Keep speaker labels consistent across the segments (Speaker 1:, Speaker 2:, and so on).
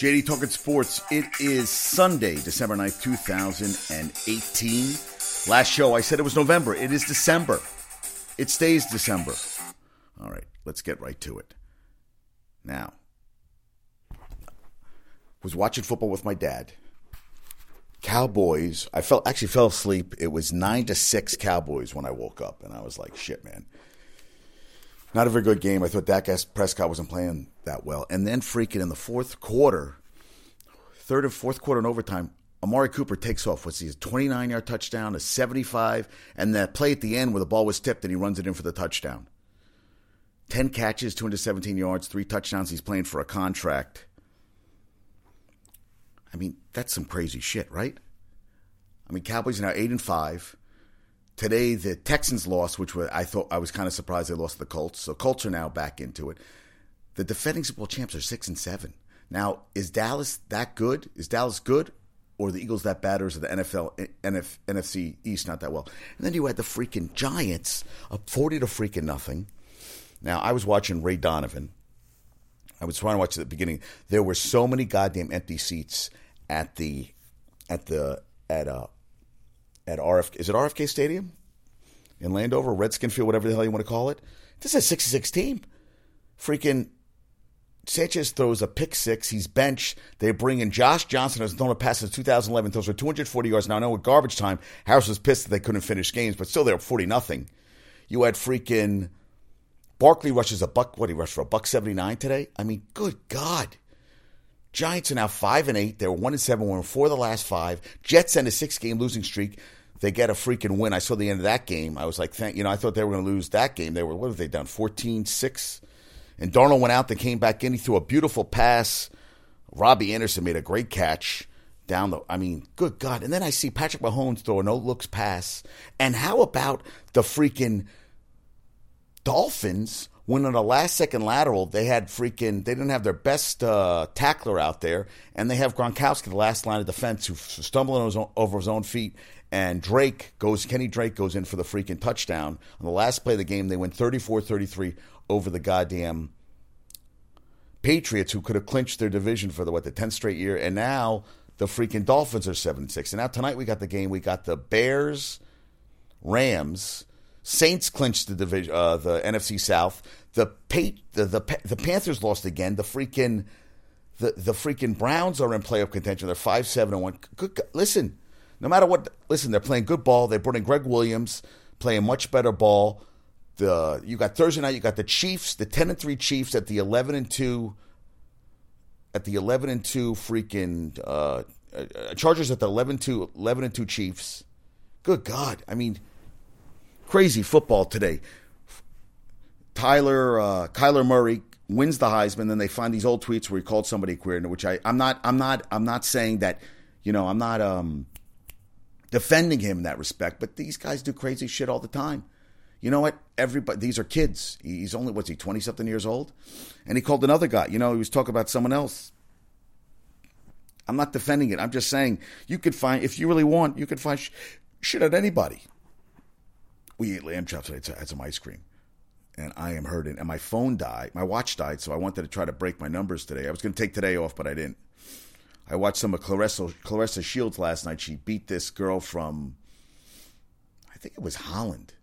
Speaker 1: JD Talking Sports. It is Sunday, December 9th, 2018. Last show, I said it was November. It is December. It stays December. All right, let's get right to it. Now, was watching football with my dad. Cowboys. I felt actually fell asleep. It was nine to six Cowboys when I woke up, and I was like, "Shit, man." Not a very good game. I thought Dak Prescott wasn't playing that well. And then freaking in the fourth quarter, third and fourth quarter in overtime, Amari Cooper takes off. What's he? A 29 yard touchdown, a 75, and that play at the end where the ball was tipped and he runs it in for the touchdown. 10 catches, 217 yards, three touchdowns. He's playing for a contract. I mean, that's some crazy shit, right? I mean, Cowboys are now 8 and 5. Today, the Texans lost, which were, I thought I was kind of surprised they lost to the Colts. So Colts are now back into it. The defending Super Bowl champs are six and seven. Now, is Dallas that good? Is Dallas good, or the Eagles that bad, or is the NFL NF, NFC East not that well? And then you had the freaking Giants up forty to freaking nothing. Now, I was watching Ray Donovan. I was trying to watch at the beginning. There were so many goddamn empty seats at the at the at uh at RF. Is it RFK Stadium in Landover, Redskin Field, whatever the hell you want to call it? This is a 66 team. Freaking Sanchez throws a pick six. He's benched. They bring in Josh Johnson, who's thrown a pass since 2011, throws for 240 yards. Now, I know with garbage time, Harris was pissed that they couldn't finish games, but still they're 40 nothing. You had freaking Barkley rushes a buck. What he rushed for a buck 79 today? I mean, good God. Giants are now five and eight. They were one and seven, won four of the last five. Jets end a six game losing streak. They get a freaking win. I saw the end of that game. I was like, thank you know, I thought they were going to lose that game. They were what have they done? 14-6? And Darnold went out. They came back in. He threw a beautiful pass. Robbie Anderson made a great catch down the. I mean, good God! And then I see Patrick Mahomes throw a no looks pass. And how about the freaking Dolphins when on a last second lateral they had freaking they didn't have their best uh, tackler out there, and they have Gronkowski, the last line of defense, who stumbling over his own feet, and Drake goes Kenny Drake goes in for the freaking touchdown on the last play of the game. They went 34-33 over the goddamn Patriots, who could have clinched their division for the what the tenth straight year, and now the freaking Dolphins are seven six. And now tonight we got the game. We got the Bears, Rams. Saints clinched the division, uh, the NFC South. The, Pate, the the the Panthers lost again. The freaking the the freaking Browns are in playoff contention. They're five seven and one. Good, listen, no matter what, listen, they're playing good ball. They brought in Gregg Williams, playing much better ball. The you got Thursday night. You got the Chiefs, the ten and three Chiefs at the eleven and two. At the eleven and two freaking uh, uh, Chargers at the 11 to 11 and two Chiefs. Good God, I mean, crazy football today. Tyler uh, Kyler Murray wins the Heisman, then they find these old tweets where he called somebody queer, which I I'm not I'm not I'm not saying that you know I'm not um defending him in that respect, but these guys do crazy shit all the time. You know what? Everybody, these are kids. He's only what's he twenty something years old, and he called another guy. You know, he was talking about someone else. I'm not defending it. I'm just saying you could find if you really want, you could find sh- shit at anybody. We ate lamb chops. I had some ice cream and I am hurting. And my phone died. My watch died, so I wanted to try to break my numbers today. I was going to take today off, but I didn't. I watched some of Claressa, Claressa Shields last night. She beat this girl from, I think it was Holland.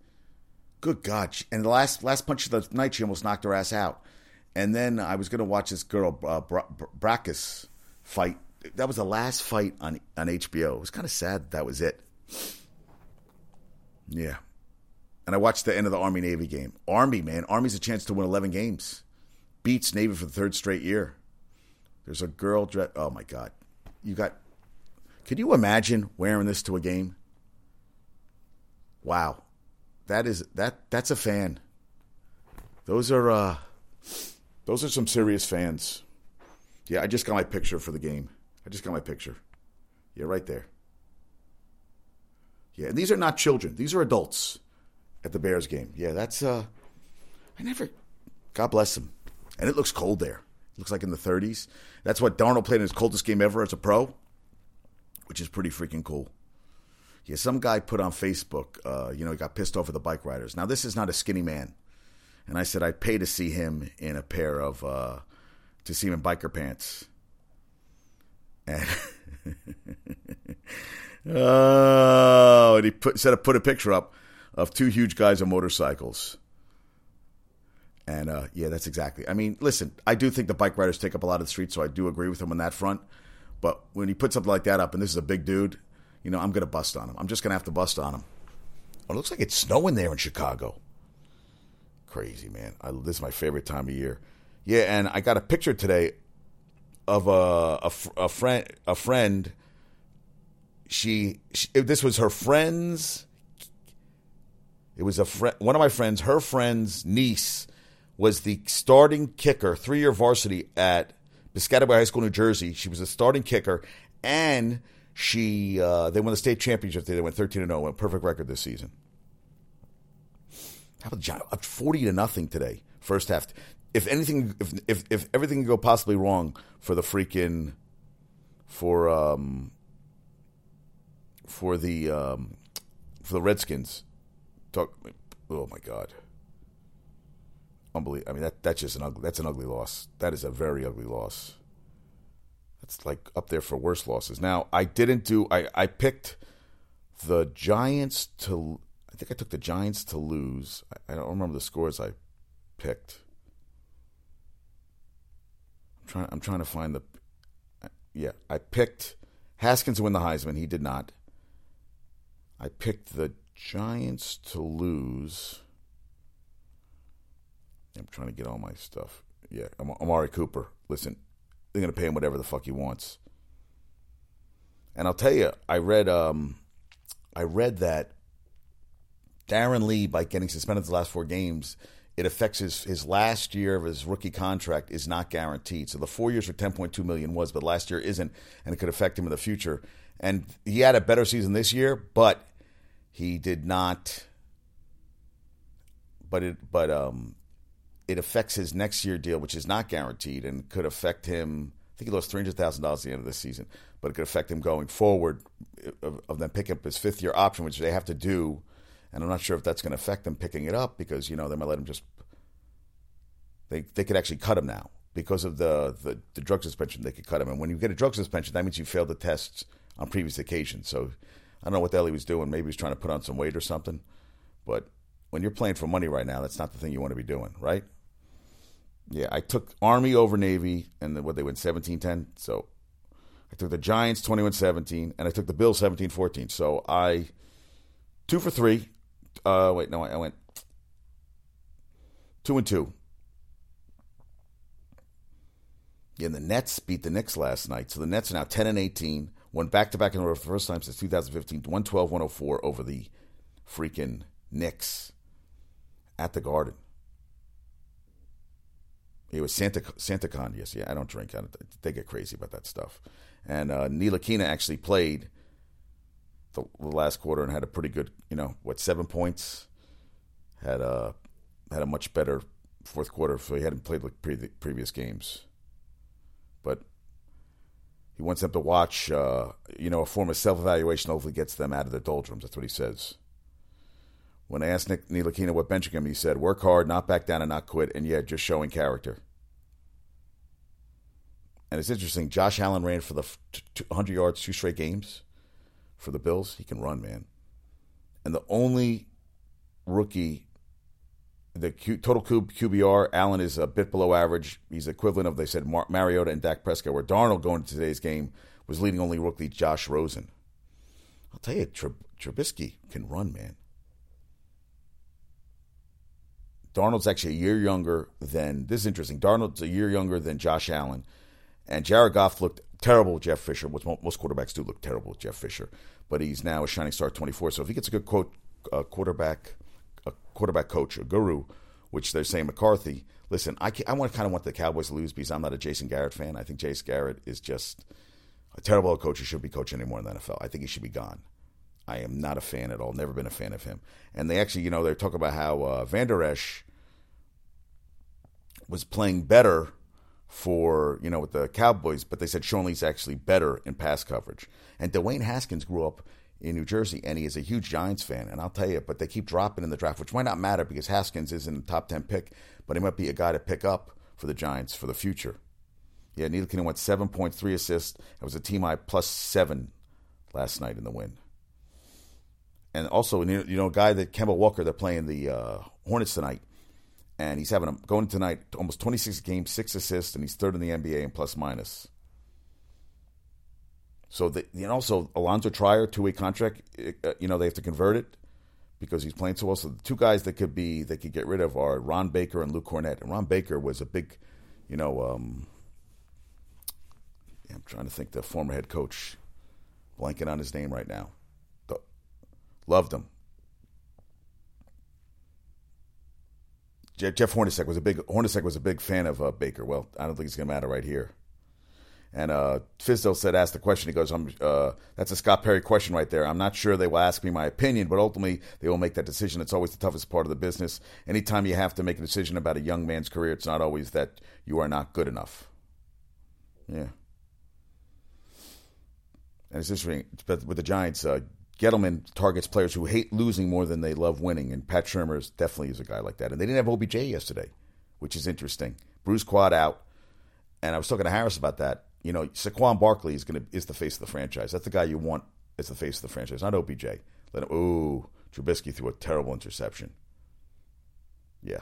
Speaker 1: Good God! And the last last punch of the night, she almost knocked her ass out. And then I was going to watch this girl uh, Bra- fight. That was the last fight on on HBO. It was kind of sad that, that was it. Yeah, and I watched the end of the Army Navy game. Army, man, Army's a chance to win 11 games. Beats Navy for the third straight year. There's a girl dress. Oh my God, you got. Could you imagine wearing this to a game? Wow, that is that that's a fan. Those are uh, those are some serious fans. Yeah, I just got my picture for the game. I just got my picture. Yeah, right there. Yeah, and these are not children; these are adults at the Bears game. Yeah, that's uh I never God bless them. And it looks cold there. Looks like in the 30s. That's what Darnold played in his coldest game ever as a pro, which is pretty freaking cool. Yeah, some guy put on Facebook, uh, you know, he got pissed off at the bike riders. Now, this is not a skinny man. And I said I'd pay to see him in a pair of, uh, to see him in biker pants. And oh, and he put said I put a picture up of two huge guys on motorcycles. And uh, yeah, that's exactly. I mean, listen, I do think the bike riders take up a lot of the street, so I do agree with him on that front. But when he puts something like that up, and this is a big dude, you know, I'm going to bust on him. I'm just going to have to bust on him. Oh, it looks like it's snowing there in Chicago. Crazy, man. I, this is my favorite time of year. Yeah, and I got a picture today of a, a, a friend. A friend. She, she, this was her friend's. It was a friend. One of my friends. Her friend's niece was the starting kicker, three year varsity at Piscataway High School, New Jersey. She was a starting kicker, and she uh, they won the state championship. They went thirteen and zero, went perfect record this season. How about the John? Up forty to nothing today, first half. If anything, if if if everything can go possibly wrong for the freaking for um for the um for the Redskins, talk. Oh my God unbelievable. I mean, that that's just an ugly. That's an ugly loss. That is a very ugly loss. That's like up there for worse losses. Now, I didn't do. I I picked the Giants to. I think I took the Giants to lose. I, I don't remember the scores I picked. I'm trying. I'm trying to find the. Yeah, I picked Haskins to win the Heisman. He did not. I picked the Giants to lose. I'm trying to get all my stuff. Yeah, Am- Amari Cooper. Listen, they're gonna pay him whatever the fuck he wants. And I'll tell you, I read, um, I read that Darron Lee, by getting suspended the last four games, it affects his his last year of his rookie contract is not guaranteed. So the four years for 10.2 million was, but last year isn't, and it could affect him in the future. And he had a better season this year, but he did not. But it, but um, it affects his next year deal, which is not guaranteed and could affect him. I think he lost three hundred thousand dollars at the end of the season, but it could affect him going forward of, of them picking up his fifth year option, which they have to do. And I'm not sure if that's going to affect them picking it up because you know they might let him just. They they could actually cut him now because of the, the, the drug suspension. They could cut him, and when you get a drug suspension, that means you failed the tests on previous occasions. So I don't know what the hell he was doing. Maybe he was trying to put on some weight or something. But when you're playing for money right now, that's not the thing you want to be doing, right? Yeah, I took Army over Navy, and what they went 17 10. So I took the Giants 21 17, and I took the Bills 17 14. So I, two for three. Uh, wait, no, I, I went two and two. Yeah, and the Nets beat the Knicks last night. So the Nets are now 10 and 18. Went back to back in the first time since 2015, 112 104 over the freaking Knicks at the Garden. It was Santa SantaCon. Yes, yeah. I don't drink. I don't, they get crazy about that stuff. And uh, actually played the, the, last quarter and had a pretty good, you know, what seven points. Had a had a much better fourth quarter, so he hadn't played like pre- previous games. But he wants them to watch, uh, you know, a form of self evaluation. Hopefully, gets them out of the doldrums. That's what he says. When I asked Nick Ntilikina what benching him, he said, work hard, not back down, and not quit, and yeah, just showing character. And it's interesting. Josh Allen ran for the 100 yards, two straight games for the Bills. He can run, man. And the only rookie, the Q, total QBR, Allen is a bit below average. He's equivalent of, they said, Mar- Mariota and Dak Prescott, where Darnold going to today's game was leading only rookie Josh Rosen. I'll tell you, Trubisky can run, man. Darnold's actually a year younger than this is interesting. Darnold's a year younger than Josh Allen, and Jared Goff looked terrible with Jeff Fisher. Which most quarterbacks do look terrible with Jeff Fisher, but he's now a shining star, twenty four. So if he gets a good quote, a quarterback, a quarterback coach, a guru, which they're saying McCarthy. Listen, I, I want to kind of want the Cowboys to lose because I'm not a Jason Garrett fan. I think Jason Garrett is just a terrible coach. He shouldn't be coaching anymore in the NFL. I think he should be gone. I am not a fan at all. Never been a fan of him. And they actually, you know, they're talking about how uh, Vander Esch was playing better for you know with the Cowboys, but they said Sean Lee's actually better in pass coverage. And Dwayne Haskins grew up in New Jersey, and he is a huge Giants fan. And I'll tell you, but they keep dropping in the draft, which might not matter because Haskins isn't a top ten pick, but he might be a guy to pick up for the Giants for the future. Yeah, Kinnon went 7.3 assists. It was a team high plus seven last night in the win. And also, you know, a guy that Kemba Walker, they're playing the uh, Hornets tonight, and he's having a going tonight almost 26 games, six assists, and he's third in the NBA in plus minus. So, the, and also Alonzo Trier, two way contract. Uh, you know, they have to convert it because he's playing so well. So, the two guys that could be they could get rid of are Ron Baker and Luke Kornet. And Ron Baker was a big, you know, um, I'm trying to think the former head coach, blanking on his name right now. Loved him. Jeff Hornacek was a big Hornacek was a big fan of uh, Baker. Well, I don't think it's going to matter right here. And uh, Fizdale said, "Ask the question. He goes, uh, "That's a Scott Perry question right there. I'm not sure they will ask me my opinion, but ultimately they will make that decision. It's always the toughest part of the business. Anytime you have to make a decision about a young man's career, it's not always that you are not good enough." Yeah. And it's interesting, but with the Giants, uh, Gettleman targets players who hate losing more than they love winning, and Pat Shurmur is definitely is a guy like that. And they didn't have OBJ yesterday, which is interesting. Bruce Quad out, and I was talking to Harris about that. You know, Saquon Barkley is going to is the face of the franchise. That's the guy you want as the face of the franchise, not OBJ. Let him. Ooh, Trubisky threw a terrible interception. Yeah,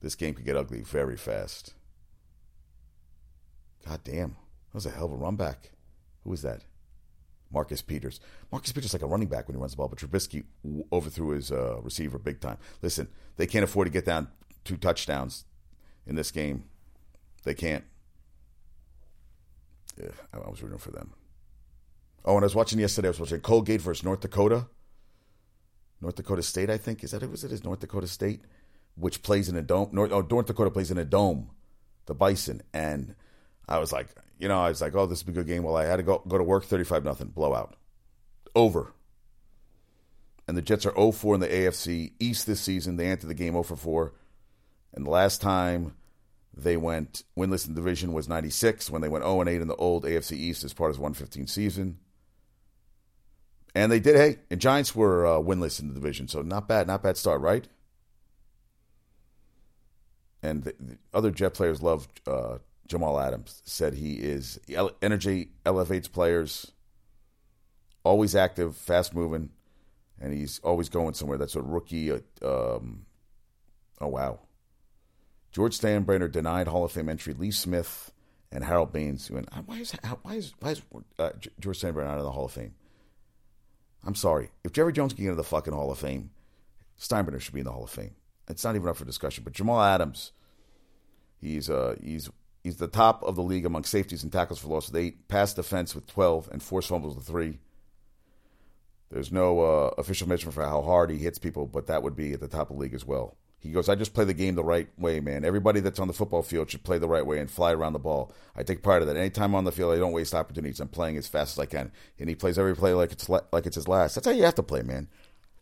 Speaker 1: this game could get ugly very fast. God damn, that was a hell of a run back. Who was that? Marcus Peters. Marcus Peters like a running back when he runs the ball, but Trubisky overthrew his uh, receiver big time. Listen, they can't afford to get down two touchdowns in this game. They can't. Yeah, I was rooting for them. Oh, and I was watching yesterday. I was watching Colgate versus North Dakota. North Dakota State, I think. Is that it? Was it? Is North Dakota State, which plays in a dome? North, oh, North Dakota plays in a dome, the Bison, and I was like, you know, I was like, oh, this will be a good game. Well, I had to go go to work, thirty five nothing, blowout, over. And the Jets are 0-4 in the AFC East this season. They entered the game 0 for 4. And the last time they went winless in the division was 96 when they went 0 and 8 in the old AFC East as part of his 115 season. And they did, hey, and Giants were uh, winless in the division, so not bad, not bad start, right? And the, the other Jet players loved uh, Jamal Adams said he is energy elevates players, always active, fast moving, and he's always going somewhere. That's a rookie. Uh, um, oh wow, George Steinbrenner denied Hall of Fame entry. Lee Smith and Harold Baines. Went, why is why is why is uh, George Steinbrenner out of the Hall of Fame? I'm sorry. If Jerry Jones can get into the fucking Hall of Fame, Steinbrenner should be in the Hall of Fame. It's not even up for discussion. But Jamal Adams, he's uh, he's He's the top of the league among safeties and tackles for loss with eight, pass defense with 12, and forced fumbles with three. There's no uh, official measurement for how hard he hits people, but that would be at the top of the league as well. He goes, I just play the game the right way, man. Everybody that's on the football field should play the right way and fly around the ball. I take pride in that. Anytime I'm on the field, I don't waste opportunities. I'm playing as fast as I can. And he plays every play like it's like it's his last. That's how you have to play, man.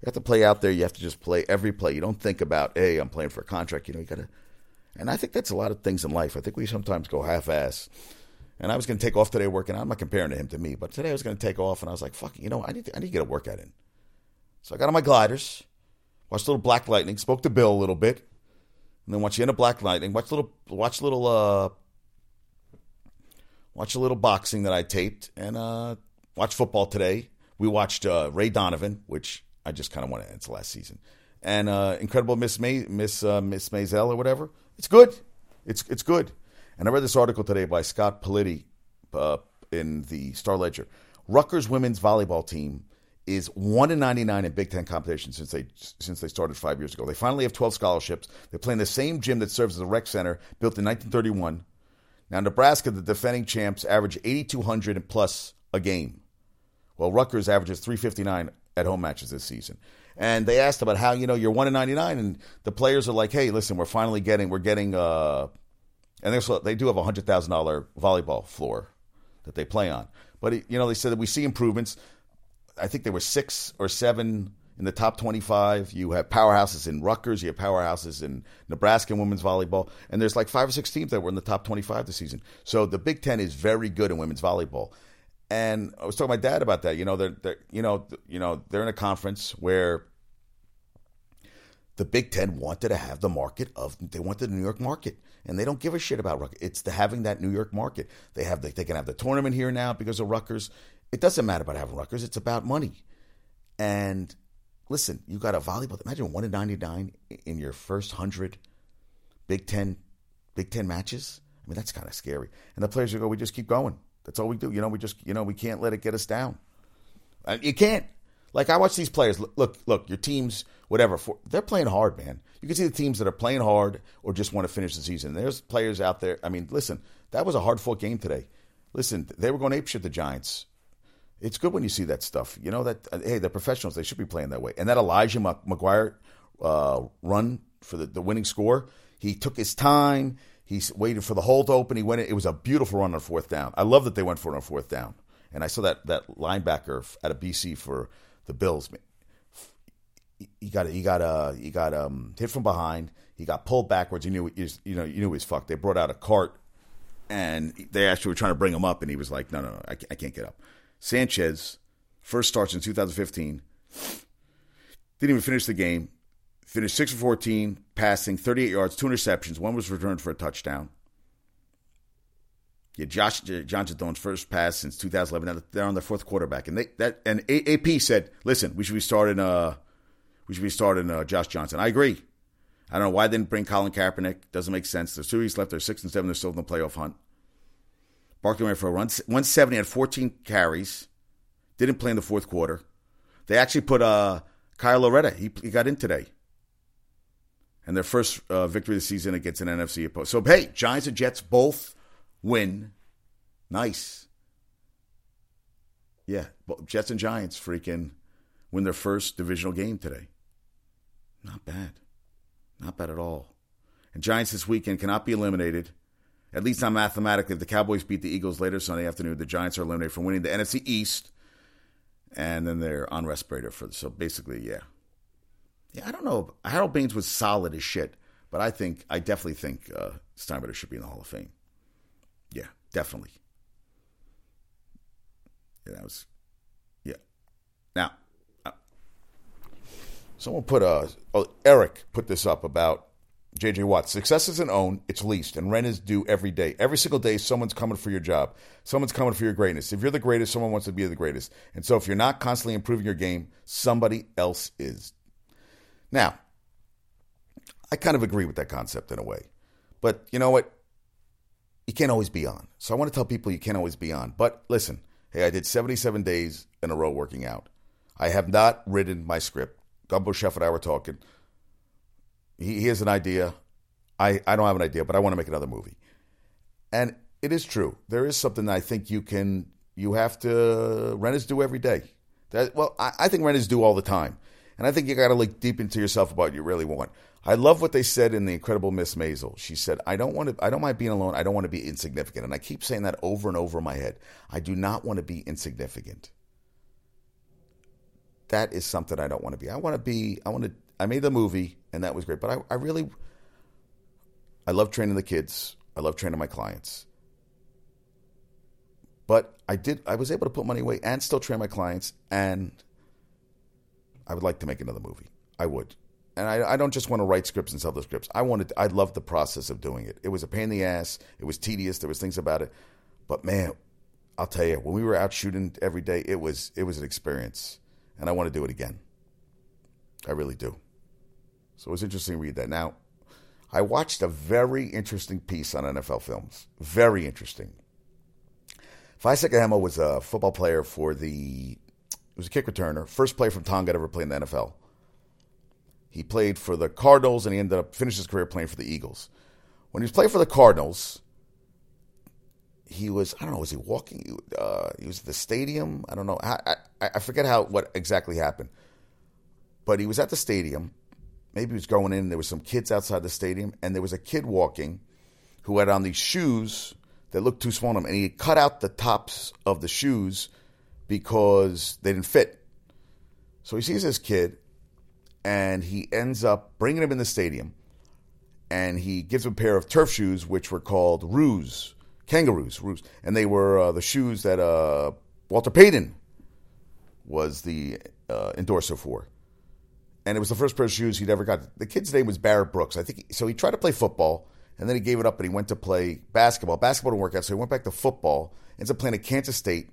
Speaker 1: You have to play out there. You have to just play every play. You don't think about, hey, I'm playing for a contract. You know, you got to and I think that's a lot of things in life. I think we sometimes go half ass. And I was going to take off today working. I'm not comparing to him to me, but today I was going to take off, and I was like, "Fuck, you know, I need to, I need to get a workout in." So I got on my gliders, watched a little Black Lightning, spoke to Bill a little bit, and then watch the end Black Lightning, watch a little, watch a little, uh, watch a little boxing that I taped, and uh, watch football today. We watched uh, Ray Donovan, which I just kind of want to. It's last season, and uh, Incredible Miss May, Miss uh, Miss Maisel or whatever. It's good. It's it's good. And I read this article today by Scott Politi uh, in the Star Ledger. Rutgers women's volleyball team is one in ninety nine in Big Ten competition since they since they started five years ago. They finally have twelve scholarships. They play in the same gym that serves as a rec center, built in 1931. Now Nebraska, the defending champs, average 8,200 plus a game, while Rutgers averages 359 at home matches this season and they asked about how you know you're one in ninety nine, and the players are like, hey, listen, we're finally getting we're getting uh, and they do have a hundred thousand dollar volleyball floor that they play on, but you know they said that we see improvements. I think there were six or seven in the top 25. You have powerhouses in Rutgers, you have powerhouses in Nebraska women's volleyball, and there's like five or six teams that were in the top 25 this season. So the Big Ten is very good in women's volleyball. And I was talking to my dad about that. You know, they're, they're you know you know they're in a conference where the Big Ten wanted to have the market of they wanted the New York market, and they don't give a shit about Rutgers. It's the having that New York market. They have the, they can have the tournament here now because of Rutgers. It doesn't matter about having Rutgers. It's about money. And listen, you got a volleyball. Imagine one in ninety nine in your first hundred Big Ten Big Ten matches. I mean, that's kind of scary. And the players go, we just keep going. That's all we do. You know, we just you know we can't let it get us down. Uh, you can't. Like I watch these players. Look, look, look your teams, whatever. For, they're playing hard, man. You can see the teams that are playing hard or just want to finish the season. There's players out there. I mean, listen, that was a hard fought game today. Listen, they were going ape shit the Giants. It's good when you see that stuff. You know that uh, hey, they're professionals. They should be playing that way. And that Elijah McGuire uh, run for the, the winning score, he took his time. He waited for the hole to open. He went. In. It was a beautiful run on fourth down. I love that they went for it on fourth down. And I saw that that linebacker at a BC for the Bills. He got he got uh, he got um, hit from behind. He got pulled backwards. He knew you know you knew he was fucked. They brought out a cart, and they actually were trying to bring him up, and he was like, "No, no, no, I can't get up." Sanchez first starts in 2015. Didn't even finish the game. Finished six for 14, passing 38 yards, two interceptions. One was returned for a touchdown. Yeah, Josh Johnson first pass since 2011. Now they're on their fourth quarterback, and they that and AP said, "Listen, we should be starting. Uh, we should be starting uh, Josh Johnson." I agree. I don't know why they didn't bring Colin Kaepernick. Doesn't make sense. There's two weeks left. They're six and seven. They're still in the playoff hunt. Barkley went for a run, 170 had 14 carries. Didn't play in the fourth quarter. They actually put uh, Kyle Lauletta. He, he got in today. And their first uh, victory of the season against an NFC opponent. So, hey, Giants and Jets both win. Nice. Yeah, Jets and Giants freaking win their first divisional game today. Not bad. Not bad at all. And Giants this weekend cannot be eliminated at least not mathematically. If the Cowboys beat the Eagles later Sunday afternoon, the Giants are eliminated from winning the NFC East, and then they're on respirator for. So basically, yeah, yeah. I don't know. Harold Baines was solid as shit, but I think I definitely think uh, Steinbrenner should be in the Hall of Fame. Yeah, definitely. Yeah, that was. Yeah. Now, uh, someone put a. Uh, oh, Eric put this up about JJ Watt, success isn't owned, it's leased, and rent is due every day. Every single day, someone's coming for your job. Someone's coming for your greatness. If you're the greatest, someone wants to be the greatest. And so if you're not constantly improving your game, somebody else is. Now, I kind of agree with that concept in a way. But you know what? You can't always be on. So I want to tell people you can't always be on. But listen, hey, I did 77 days in a row working out. I have not written my script. Gumbo Chef and I were talking he, he has an idea. I, I don't have an idea, but I want to make another movie. And it is true. There is something that I think you can, you have to, rent is due every day. That, well, I, I think rent is due all the time. And I think you got to look deep into yourself about what you really want. I love what they said in the Incredible Miss Maisel. She said, "I don't want to. I don't mind being alone. I don't want to be insignificant." And I keep saying that over and over in my head. I do not want to be insignificant. That is something I don't want to be. I want to be. I want to. I made the movie and that was great. But I, I really, I love training the kids. I love training my clients. But I did, I was able to put money away and still train my clients. And I would like to make another movie. I would. And I, I don't just want to write scripts and sell the scripts. I wanted, I loved the process of doing it. It was a pain in the ass. It was tedious. There was things about it. But man, I'll tell you, when we were out shooting every day, it was, it was an experience. And I want to do it again. I really do. So it was interesting to read that. Now, I watched a very interesting piece on NFL films. Very interesting. Vai Sikahema was a football player for the. Was a kick returner, first player from Tonga to ever play in the NFL. He played for the Cardinals, and he ended up finished his career playing for the Eagles. When he was playing for the Cardinals, he was I don't know was he walking? Uh, he was at the stadium. I don't know. I, I, I forget how what exactly happened, but he was at the stadium maybe he was going in. There was some kids outside the stadium, and there was a kid walking who had on these shoes that looked too small on him, and he cut out the tops of the shoes because they didn't fit. So he sees this kid, and he ends up bringing him in the stadium, and he gives him a pair of turf shoes, which were called Roos, kangaroos, Roos, and they were uh, the shoes that uh, Walter Payton was the uh, endorser for and it was the first pair of shoes he'd ever got. The kid's name was Barrett Brooks. I think he, so. He tried to play football, and then he gave it up and he went to play basketball. Basketball didn't work out, so he went back to football. Ends up playing at Kansas State.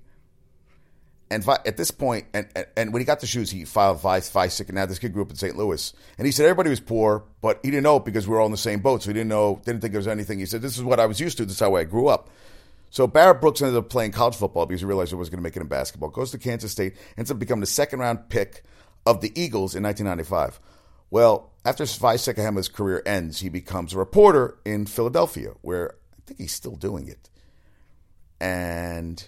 Speaker 1: And at this point, and, and, when he got the shoes, he filed vice, vice, and now this kid grew up in St. Louis. And he said everybody was poor, but he didn't know it because we were all in the same boat. So he didn't know, didn't think there was anything. He said, This is what I was used to. This is how I grew up. So Barrett Brooks ended up playing college football because he realized he was going to make it in basketball. Goes to Kansas State, ends up becoming the second round pick of the Eagles in 1995. Well, after Vai Sikahema's career ends, he becomes a reporter in Philadelphia, where I think he's still doing it. And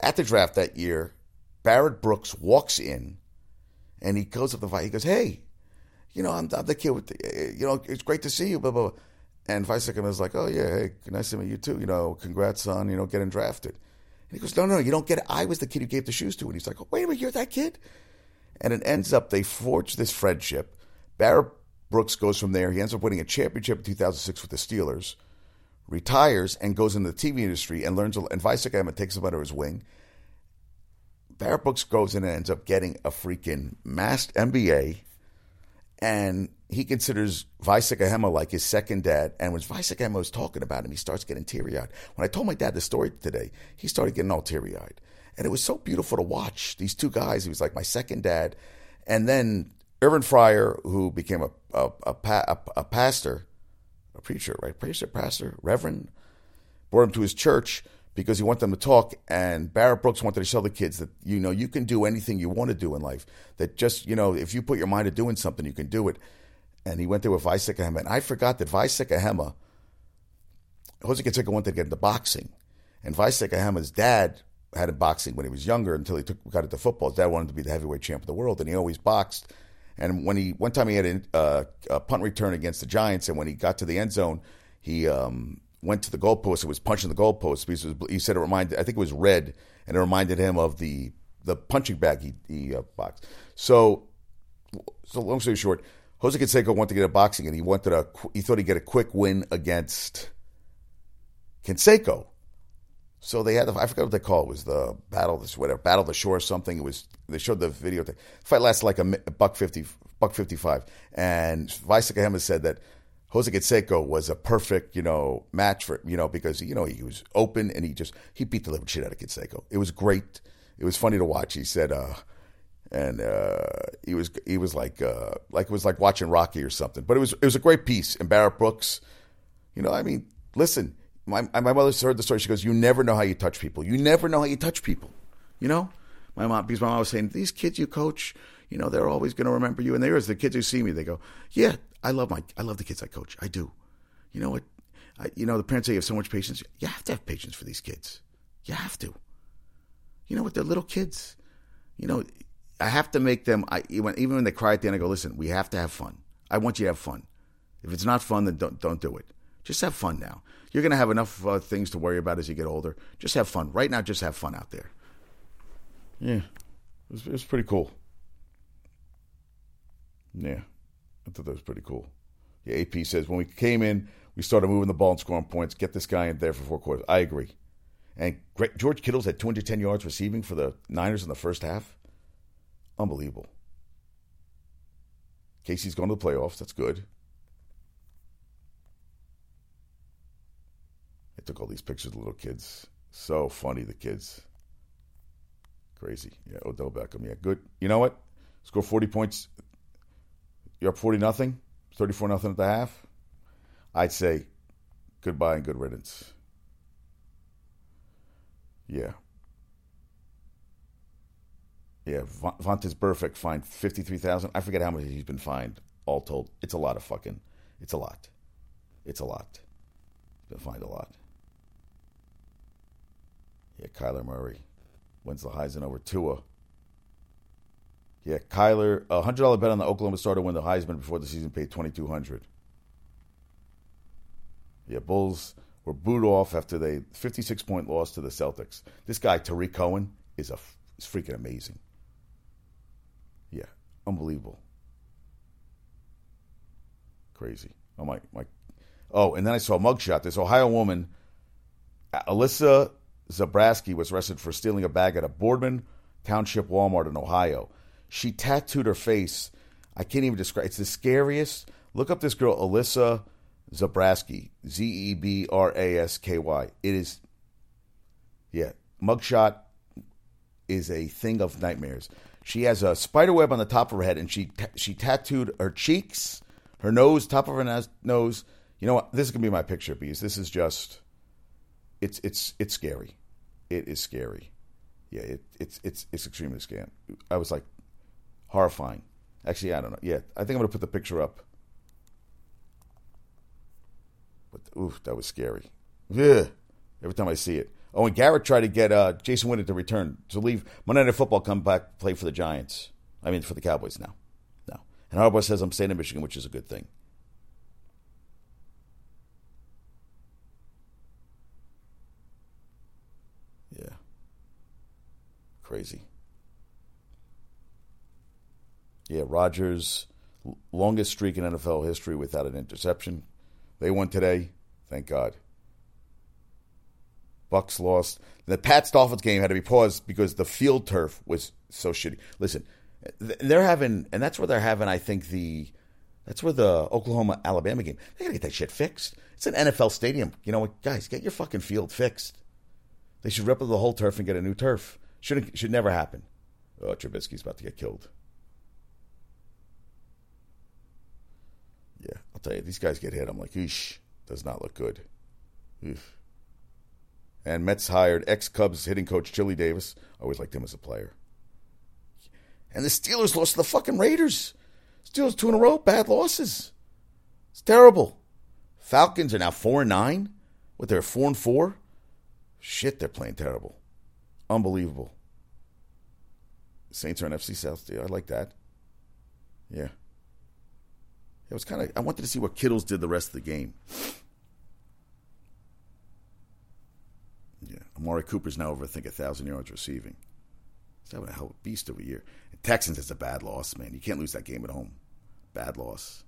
Speaker 1: at the draft that year, Barrett Brooks walks in and he goes up to Vai. He goes, Hey, you know, I'm, I'm the kid with the, you know, it's great to see you, blah, blah, blah. And Vai Sikahema's like, Oh, yeah, hey, nice to meet you too. You know, congrats on, you know, getting drafted. And he goes, No, no, you don't get it. I was the kid who gave the shoes to. And he's like, Oh, wait a minute, you're that kid? And it ends up they forge this friendship. Barrett Brooks goes from there. He ends up winning a championship in 2006 with the Steelers, retires, and goes into the TV industry and learns. And Vai Sikahema takes him under his wing. Barrett Brooks goes in and ends up getting a freaking masked MBA, and he considers Sikahema like his second dad. And when Sikahema was talking about him, he starts getting teary eyed. When I told my dad the story today, he started getting all teary eyed. And it was so beautiful to watch these two guys. He was like my second dad. And then Irving Fryar, who became a, a, a, a, a pastor, a preacher, right? Preacher, pastor, reverend, brought him to his church because he wanted them to talk. And Barrett Brooks wanted to show the kids that, you know, you can do anything you want to do in life. That just, you know, if you put your mind to doing something, you can do it. And he went there with Sikahema. And I forgot that Vai Sikahema, Jose Canseco wanted to get into boxing. And Sikahema's dad had a boxing when he was younger until he took, got into football. His dad wanted to be the heavyweight champ of the world, and he always boxed. And when he one time he had a, a punt return against the Giants, and when he got to the end zone, he um, went to the goalpost and was punching the goalpost because was, he said it reminded I think it was red, and it reminded him of the the punching bag he, he uh, boxed. So, so long story short, Jose Canseco wanted to get a boxing, and he wanted a he thought he'd get a quick win against Canseco. So they had the, I forgot what they call it. it was the battle this whatever battle the shore or something. It was they showed the video. The fight lasted like a, a buck fifty buck fifty five, and Vai Sikahema said that Jose Canseco was a perfect you know match for you know because you know he was open and he just he beat the living shit out of Canseco. It was great. It was funny to watch. He said. uh and uh, he was he was like uh, like it was like watching Rocky or something. But it was it was a great piece. And Barrett Brooks, you know, I mean, listen, my my mother heard the story. She goes, "You never know how you touch people. You never know how you touch people." You know, my mom because my mom was saying, "These kids you coach, you know, they're always going to remember you." And there's the kids who see me. They go, "Yeah, I love my I love the kids I coach. I do." You know what? I, you know, the parents say you have so much patience. You have to have patience for these kids. You have to. You know what? They're little kids. You know, I have to make them. I even even when they cry at the end, I go, "Listen, we have to have fun. I want you to have fun. If it's not fun, then don't don't do it. Just have fun now." You're to have enough uh, things to worry about as you get older. Just have fun. Right now, just have fun out there. Yeah, it was, it was pretty cool. Yeah, I thought that was pretty cool. Yeah, AP says when we came in, we started moving the ball and scoring points. Get this guy in there for four quarters. I agree. And George Kittle's had 210 yards receiving for the Niners in the first half. Unbelievable. Casey's going to the playoffs. That's good. I took all these pictures of little kids. So funny, the kids. Crazy. Yeah, Odell Beckham. Yeah, good. You know what? Score 40 points. You're up 40 nothing, 34 nothing at the half. I'd say goodbye and good riddance. Yeah. Yeah, Vontaze Burfict fined 53000 I forget how much he's been fined, all told. It's a lot of fucking, it's a lot. It's a lot. Been fined a lot. Yeah, Kyler Murray wins the Heisman over Tua. Yeah, Kyler, a hundred dollar bet on the Oklahoma starter win the Heisman before the season paid twenty two hundred. Yeah, Bulls were booed off after they fifty six point loss to the Celtics. This guy Tarik Cohen is a is freaking amazing. Yeah, unbelievable. Crazy. Oh my my. Oh, and then I saw a mugshot. This Ohio woman, Alyssa Zebrasky was arrested for stealing a bag at a Boardman Township Walmart in Ohio. She tattooed her face. I can't even describe. It's the scariest. Look up this girl, Alyssa Zebrasky, Z E B R A S K Y. It is, yeah, mugshot is a thing of nightmares. She has a spider web on the top of her head, and she she tattooed her cheeks, her nose, top of her nose. You know what? This is gonna be my picture because this is just, it's it's it's scary. It is scary. Yeah, it, it's it's it's extremely scary. I was like horrifying. Actually, I don't know. Yeah, I think I'm gonna put the picture up. But oof, that was scary. Yeah, every time I see it. Oh, and Garrett tried to get uh, Jason Witten to return to leave Monday Night Football, come back, play for the Giants. I mean, for the Cowboys now. No, and Harbaugh says I'm staying in Michigan, which is a good thing. Yeah, crazy. Yeah, Rodgers, longest streak in NFL history without an interception. They won today. Thank God. Bucks lost. The Pats Dolphins game had to be paused because the field turf was so shitty. Listen, they're having, and that's where they're having. I think the that's where the Oklahoma Alabama game. They gotta get that shit fixed. It's an NFL stadium. You know what, guys? Get your fucking field fixed. They should rip up the whole turf and get a new turf. Should should never happen. Oh, Trubisky's about to get killed. Yeah, I'll tell you, these guys get hit. I'm like, eesh, does not look good. Oof. And Mets hired ex Cubs hitting coach Chili Davis. I always liked him as a player. And the Steelers lost to the fucking Raiders. Steelers two in a row, bad losses. It's terrible. Falcons are now four and nine. What they're four and four. Shit, they're playing terrible. Unbelievable. Saints are an FC South. I like that. Yeah. It was kind of. I wanted to see what Kittles did the rest of the game. Yeah, Amari Cooper's now over, I think, thousand yards receiving. He's having a hell of a beast of a year. And Texans is a bad loss, man. You can't lose that game at home. Bad loss.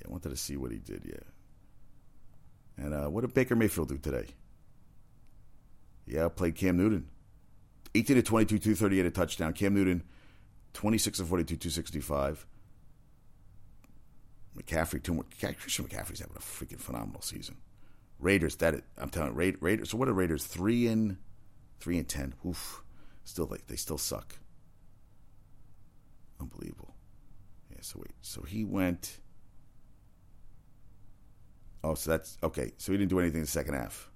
Speaker 1: Yeah, I wanted to see what he did. Yeah. And uh, what did Baker Mayfield do today? Yeah, played Cam Newton. 18 to 22, 238 a touchdown. Cam Newton, 26 to 42, 265. McCaffrey, two more. Christian McCaffrey's having a freaking phenomenal season. Raiders, that I'm telling you, Raiders. So what are Raiders? Three and three and ten. Oof. Still like they still suck. Unbelievable. Yeah. So wait. So he went. Oh, so that's okay. So he didn't do anything in the second half.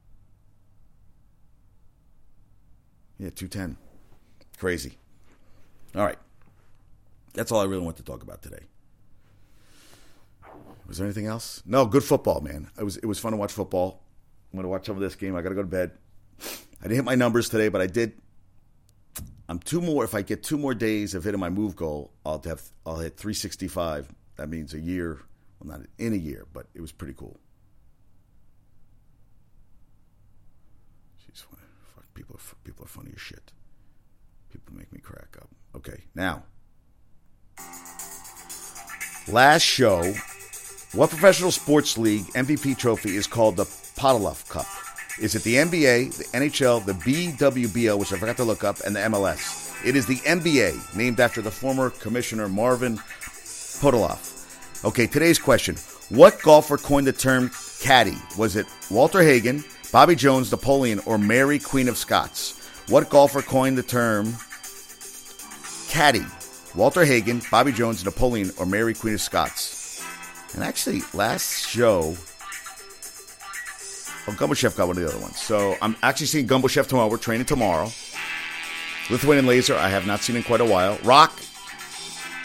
Speaker 1: Yeah, two ten. Crazy. All right. That's all I really want to talk about today. Was there anything else? No, good football, man. It was it was fun to watch football. I'm going to watch some of this game. I got to go to bed. I didn't hit my numbers today, but I did. I'm two more. If I get two more days of hitting my move goal, I'll have I'll hit 365. That means a year. Well, not in a year, but it was pretty cool. Jeez, fuck, people people are funny as shit. People make me crack up. Okay, now last show what professional sports league MVP trophy is called the Podoloff Cup? Is it the NBA, the NHL, the BWBL, which I forgot to look up, and the MLS? It is the NBA, named after the former commissioner Marvin Podoloff. Okay, today's question. What golfer coined the term caddy? Was it Walter Hagen, Bobby Jones, Napoleon, or Mary Queen of Scots? What golfer coined the term caddy? Walter Hagen, Bobby Jones, Napoleon, or Mary Queen of Scots? And actually, last show, oh, Gumbo Chef got one of the other ones. So I'm actually seeing Gumbo Chef tomorrow. We're training tomorrow. Lithuanian Laser, I have not seen in quite a while. Rock,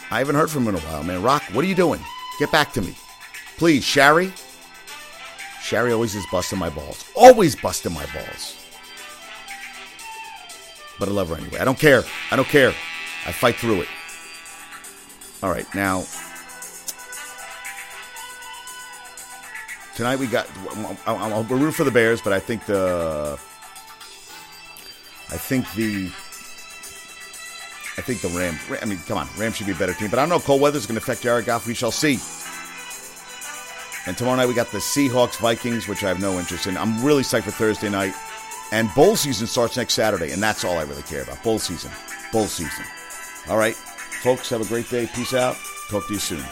Speaker 1: I haven't heard from him in a while, man. Rock, what are you doing? Get back to me. Please, Shari. Shari always is busting my balls. Always busting my balls. But I love her anyway. I don't care. I don't care. I fight through it. All right, now tonight we got. I'm, I'm, we're rooting for the Bears, but I think the. I think the. I think the Rams. I mean, come on, Rams should be a better team, but I don't know. Cold weather is going to affect Jared Goff. We shall see. And tomorrow night we got the Seahawks Vikings, which I have no interest in. I'm really psyched for Thursday night. And bowl season starts next Saturday, and that's all I really care about. Bowl season. Bowl season. All right, folks, have a great day. Peace out. Talk to you soon.